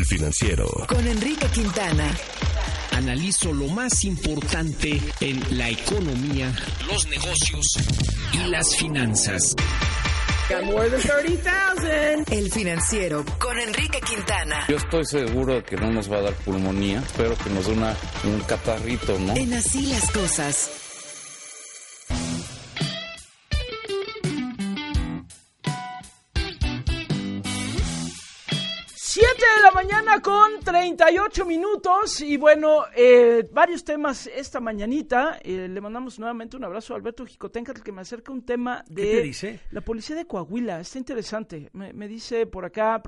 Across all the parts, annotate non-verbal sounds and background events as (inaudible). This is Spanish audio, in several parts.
El financiero. Con Enrique Quintana. Analizo lo más importante en la economía, los negocios y las finanzas. El financiero con Enrique Quintana. Yo estoy seguro de que no nos va a dar pulmonía. Espero que nos dé una, un catarrito, ¿no? En así las cosas. Mañana con 38 minutos y bueno, eh, varios temas esta mañanita. Eh, le mandamos nuevamente un abrazo a Alberto Jicotenca, que me acerca un tema de ¿Qué te dice? la policía de Coahuila. Está interesante. Me, me dice por acá,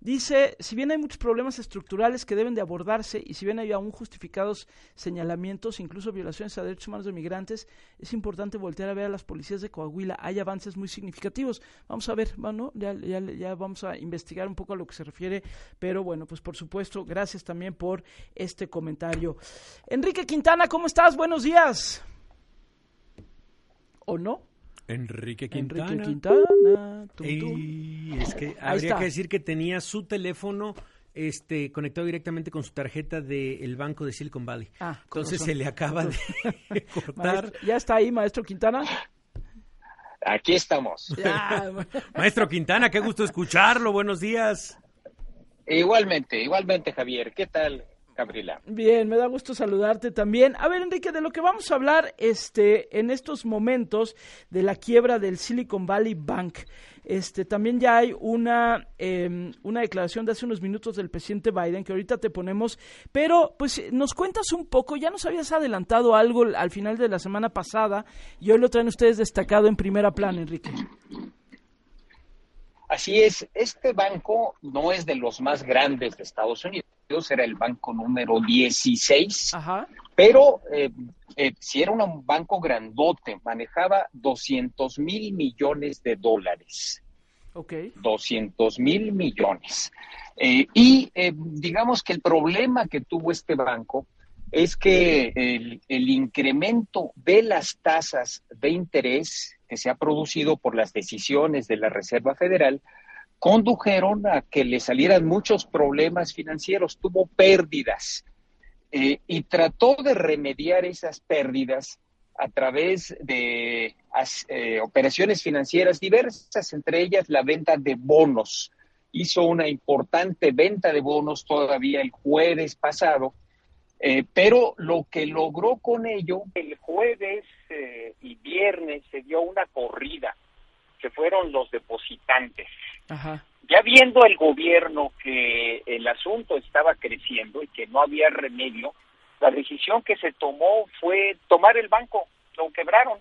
dice, si bien hay muchos problemas estructurales que deben de abordarse y si bien hay aún justificados señalamientos, incluso violaciones a derechos humanos de migrantes, es importante voltear a ver a las policías de Coahuila. Hay avances muy significativos. Vamos a ver, bueno, ya, ya, ya vamos a investigar un poco a lo que se refiere, pero bueno, pues por supuesto, gracias también por este comentario. Enrique Quintana, ¿cómo estás? Buenos días. ¿O no? Enrique Quintana. Enrique Quintana. tum, es que habría que decir que tenía su teléfono este conectado directamente con su tarjeta del banco de Silicon Valley. Ah, Entonces se le acaba de (laughs) cortar. Maestro- ¿Ya está ahí, maestro Quintana? Aquí estamos. Ya, (laughs) Maestro Quintana, qué gusto escucharlo. Buenos días. Igualmente, igualmente, Javier. ¿Qué tal, Gabriela? Bien, me da gusto saludarte también. A ver, Enrique, de lo que vamos a hablar este, en estos momentos de la quiebra del Silicon Valley Bank. Este, también ya hay una, eh, una declaración de hace unos minutos del presidente Biden que ahorita te ponemos, pero pues nos cuentas un poco, ya nos habías adelantado algo al final de la semana pasada y hoy lo traen ustedes destacado en primera plana, Enrique. Así es, este banco no es de los más grandes de Estados Unidos, era el banco número 16, Ajá. pero eh, eh, si era un banco grandote, manejaba 200 mil millones de dólares. Ok. 200 mil millones. Eh, y eh, digamos que el problema que tuvo este banco es que el, el incremento de las tasas de interés que se ha producido por las decisiones de la Reserva Federal condujeron a que le salieran muchos problemas financieros, tuvo pérdidas eh, y trató de remediar esas pérdidas a través de as- eh, operaciones financieras diversas, entre ellas la venta de bonos. Hizo una importante venta de bonos todavía el jueves pasado, eh, pero lo que logró con ello, el jueves eh, viernes se dio una corrida, que fueron los depositantes. Ajá. Ya viendo el gobierno que el asunto estaba creciendo y que no había remedio, la decisión que se tomó fue tomar el banco, lo quebraron.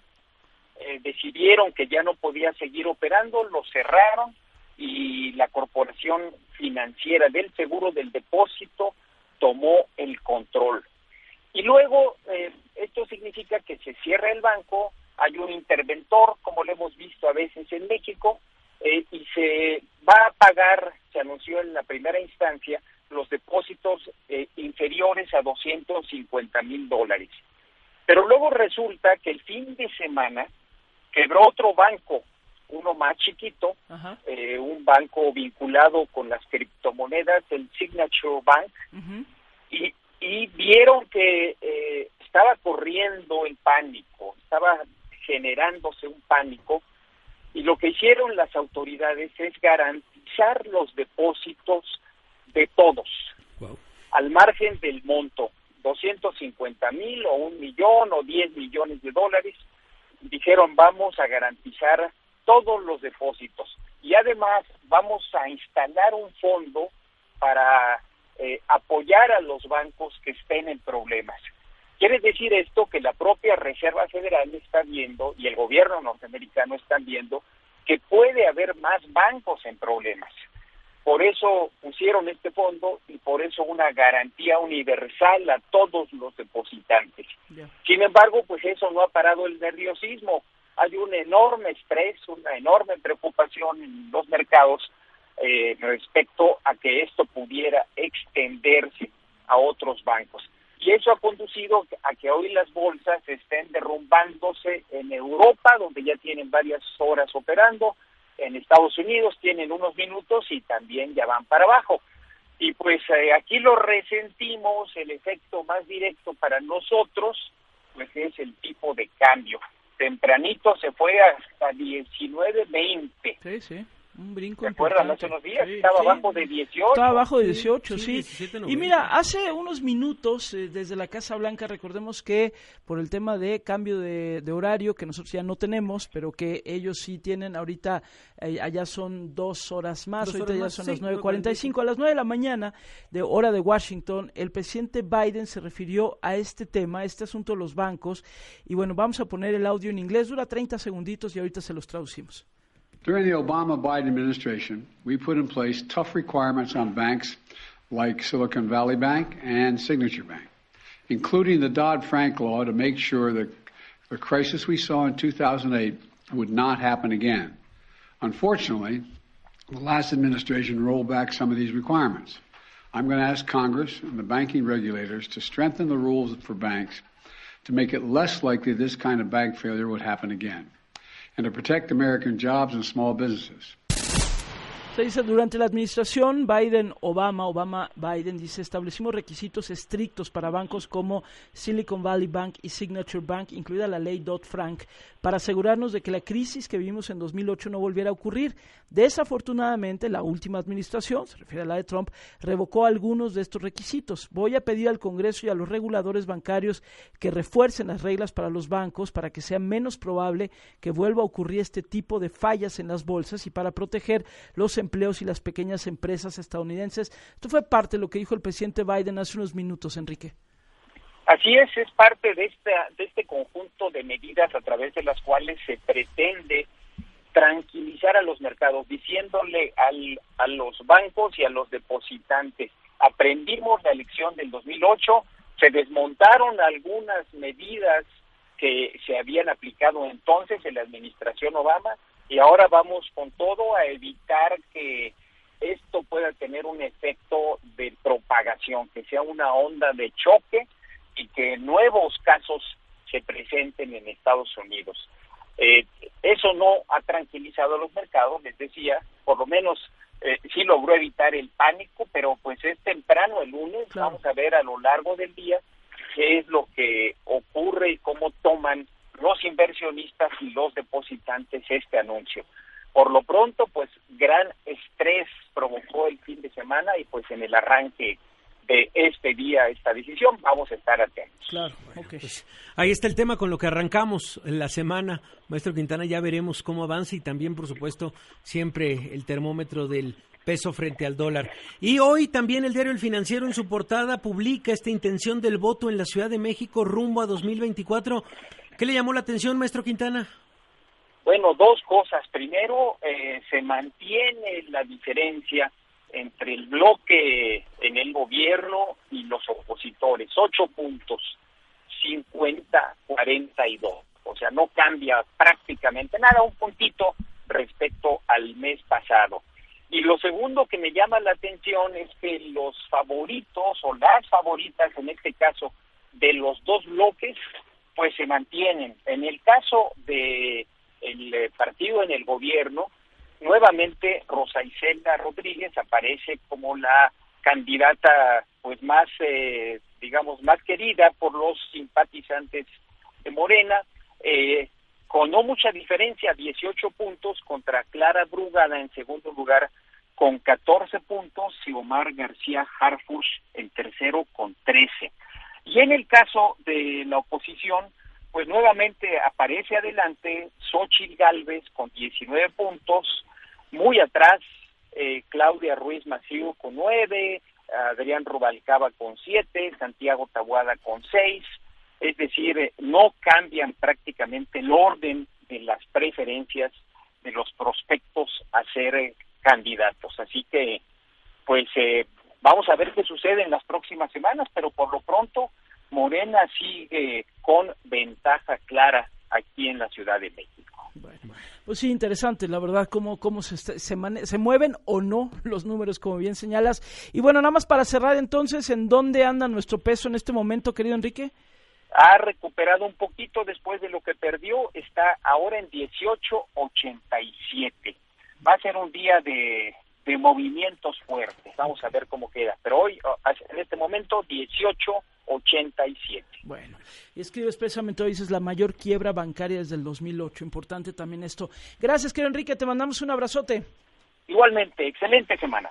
Eh, decidieron que ya no podía seguir operando, lo cerraron y la corporación financiera del seguro del depósito tomó el control. Y luego eh, esto significa que se cierra el banco, hay un interventor, como lo hemos visto a veces en México, eh, y se va a pagar, se anunció en la primera instancia, los depósitos eh, inferiores a 250 mil dólares. Pero luego resulta que el fin de semana quebró otro banco, uno más chiquito, eh, un banco vinculado con las criptomonedas, el Signature Bank, y, y vieron que eh, estaba corriendo el pánico, estaba generándose un pánico, y lo que hicieron las autoridades es garantizar los depósitos de todos, Wow. al margen del monto, 250 mil o un millón o 10 millones de dólares, dijeron vamos a garantizar todos los depósitos y además vamos a instalar un fondo para eh, apoyar a los bancos que estén en problemas. Quiere decir esto que la propia Reserva Federal está viendo y el gobierno norteamericano están viendo que puede haber más bancos en problemas. Por eso pusieron este fondo y por eso una garantía universal a todos los depositantes. Sin embargo, pues eso no ha parado el nerviosismo. Hay un enorme estrés, una enorme preocupación en los mercados eh, respecto a que esto pudiera extenderse a otros bancos. Y eso ha conducido a que hoy las bolsas estén derrumbándose en Europa, donde ya tienen varias horas operando, en Estados Unidos tienen unos minutos y también ya van para abajo. Y pues eh, aquí lo resentimos, el efecto más directo para nosotros, pues es el tipo de cambio. Tempranito se fue hasta 19.20. Sí, sí. Un brinco ¿Se acuerdan hace unos días? Estaba abajo de 18. Estaba abajo de 18, sí. sí, y mira, hace unos minutos eh, desde la Casa Blanca, recordemos que por el tema de cambio de, horario, que nosotros ya no tenemos, pero que ellos sí tienen, ahorita eh, allá son dos horas más, ahorita ya son las 9.45, a las 9 de la mañana de hora de Washington, el presidente Biden se refirió a este tema, a este asunto de los bancos, y bueno, vamos a poner el audio en inglés, dura 30 segunditos y ahorita se los traducimos. During the Obama Biden administration, we put in place tough requirements on banks like Silicon Valley Bank and Signature Bank, including the Dodd Frank law to make sure that the crisis we saw in 2008 would not happen again. Unfortunately, the last administration rolled back some of these requirements. I'm going to ask Congress and the banking regulators to strengthen the rules for banks to make it less likely this kind of bank failure would happen again. And to protect American jobs and small businesses. Se dice, durante la administración Biden-Obama, Obama-Biden, dice, establecimos requisitos estrictos para bancos como Silicon Valley Bank y Signature Bank, incluida la ley Dodd-Frank, para asegurarnos de que la crisis que vivimos en 2008 no volviera a ocurrir. Desafortunadamente, la última administración, se refiere a la de Trump, revocó algunos de estos requisitos. Voy a pedir al Congreso y a los reguladores bancarios que refuercen las reglas para los bancos para que sea menos probable que vuelva a ocurrir este tipo de fallas en las bolsas y para proteger los empleos y las pequeñas empresas estadounidenses. Esto fue parte de lo que dijo el presidente Biden hace unos minutos, Enrique. Así es, es parte de, esta, de este conjunto de medidas a través de las cuales se pretende tranquilizar a los mercados, diciéndole al, a los bancos y a los depositantes, aprendimos la elección del 2008, se desmontaron algunas medidas que se habían aplicado entonces en la administración Obama y ahora vamos con todo a evitar que esto pueda tener un efecto de propagación, que sea una onda de choque y que nuevos casos se presenten en Estados Unidos. Eh, eso no ha tranquilizado a los mercados, les decía, por lo menos eh, sí logró evitar el pánico, pero pues es temprano el lunes, vamos a ver a lo largo del día qué es lo que ocurre y cómo toman los inversionistas y los depositantes este anuncio. Por lo pronto, pues gran estrés provocó el fin de semana y pues en el arranque de este día esta decisión vamos a estar atentos. Claro, pues, ahí está el tema con lo que arrancamos la semana. Maestro Quintana, ya veremos cómo avanza y también, por supuesto, siempre el termómetro del peso frente al dólar. Y hoy también el diario El Financiero en su portada publica esta intención del voto en la Ciudad de México rumbo a 2024. ¿Qué le llamó la atención, maestro Quintana? Bueno, dos cosas. Primero, eh, se mantiene la diferencia entre el bloque en el gobierno y los opositores. Ocho puntos, 50-42. O sea, no cambia prácticamente nada, un puntito respecto al mes pasado. Y lo segundo que me llama la atención es que los favoritos o las favoritas, en este caso, de los dos bloques, pues se mantienen. En el caso de el eh, partido en el gobierno, nuevamente Rosa Isela Rodríguez aparece como la candidata pues más eh, digamos más querida por los simpatizantes de Morena eh, con no mucha diferencia 18 puntos contra Clara Brugada en segundo lugar con 14 puntos y Omar García Harfush en tercero con 13 y en el caso de la oposición, pues nuevamente aparece adelante Xochitl Galvez con 19 puntos, muy atrás eh, Claudia Ruiz Maciú con 9, Adrián Rubalcaba con 7, Santiago Tabuada con 6, es decir, no cambian prácticamente el orden de las preferencias de los prospectos a ser candidatos. Así que, pues eh, Vamos a ver qué sucede en las próximas semanas, pero por lo pronto Morena sigue con ventaja clara aquí en la Ciudad de México. Bueno, pues sí, interesante, la verdad, cómo, cómo se, se, se, mueven o no los números, como bien señalas. Y bueno, nada más para cerrar entonces, ¿en dónde anda nuestro peso en este momento, querido Enrique? Ha recuperado un poquito después de lo que perdió, está ahora en 18.87. Va a ser un día de de movimientos fuertes. Vamos a ver cómo queda. Pero hoy, oh, en este momento, 18.87. Bueno, y escribe expresamente hoy, dices, la mayor quiebra bancaria desde el 2008. Importante también esto. Gracias, querido Enrique, te mandamos un abrazote. Igualmente, excelente semana.